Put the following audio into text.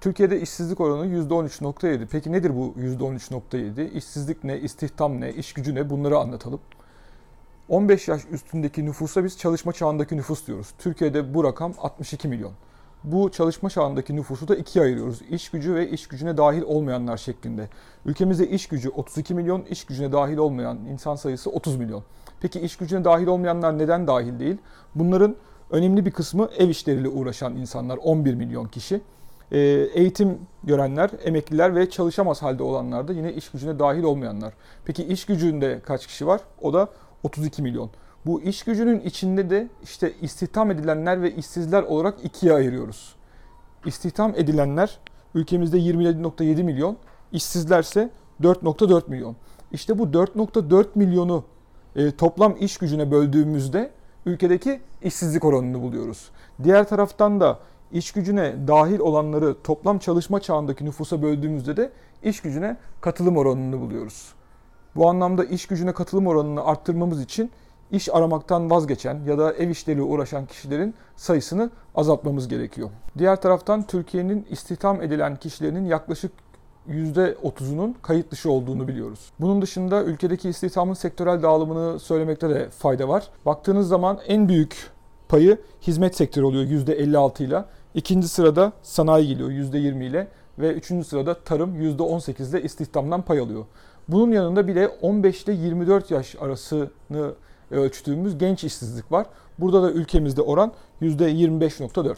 Türkiye'de işsizlik oranı %13.7. Peki nedir bu %13.7? İşsizlik ne, istihdam ne, iş gücü ne bunları anlatalım. 15 yaş üstündeki nüfusa biz çalışma çağındaki nüfus diyoruz. Türkiye'de bu rakam 62 milyon. Bu çalışma çağındaki nüfusu da ikiye ayırıyoruz. İş gücü ve iş gücüne dahil olmayanlar şeklinde. Ülkemizde iş gücü 32 milyon, iş gücüne dahil olmayan insan sayısı 30 milyon. Peki iş gücüne dahil olmayanlar neden dahil değil? Bunların önemli bir kısmı ev işleriyle uğraşan insanlar 11 milyon kişi. Ee, Eğitim görenler, emekliler ve çalışamaz halde olanlar da yine iş gücüne dahil olmayanlar. Peki iş gücünde kaç kişi var? O da 32 milyon. Bu iş gücünün içinde de işte istihdam edilenler ve işsizler olarak ikiye ayırıyoruz. İstihdam edilenler ülkemizde 27.7 milyon, işsizlerse 4.4 milyon. İşte bu 4.4 milyonu e, toplam iş gücüne böldüğümüzde ülkedeki işsizlik oranını buluyoruz. Diğer taraftan da iş gücüne dahil olanları toplam çalışma çağındaki nüfusa böldüğümüzde de iş gücüne katılım oranını buluyoruz. Bu anlamda iş gücüne katılım oranını arttırmamız için iş aramaktan vazgeçen ya da ev işleriyle uğraşan kişilerin sayısını azaltmamız gerekiyor. Diğer taraftan Türkiye'nin istihdam edilen kişilerinin yaklaşık %30'unun kayıt dışı olduğunu biliyoruz. Bunun dışında ülkedeki istihdamın sektörel dağılımını söylemekte de fayda var. Baktığınız zaman en büyük payı hizmet sektörü oluyor %56 ile. İkinci sırada sanayi geliyor %20 ile ve üçüncü sırada tarım %18 ile istihdamdan pay alıyor. Bunun yanında bir de 15 ile 24 yaş arasını ölçtüğümüz genç işsizlik var. Burada da ülkemizde oran %25.4.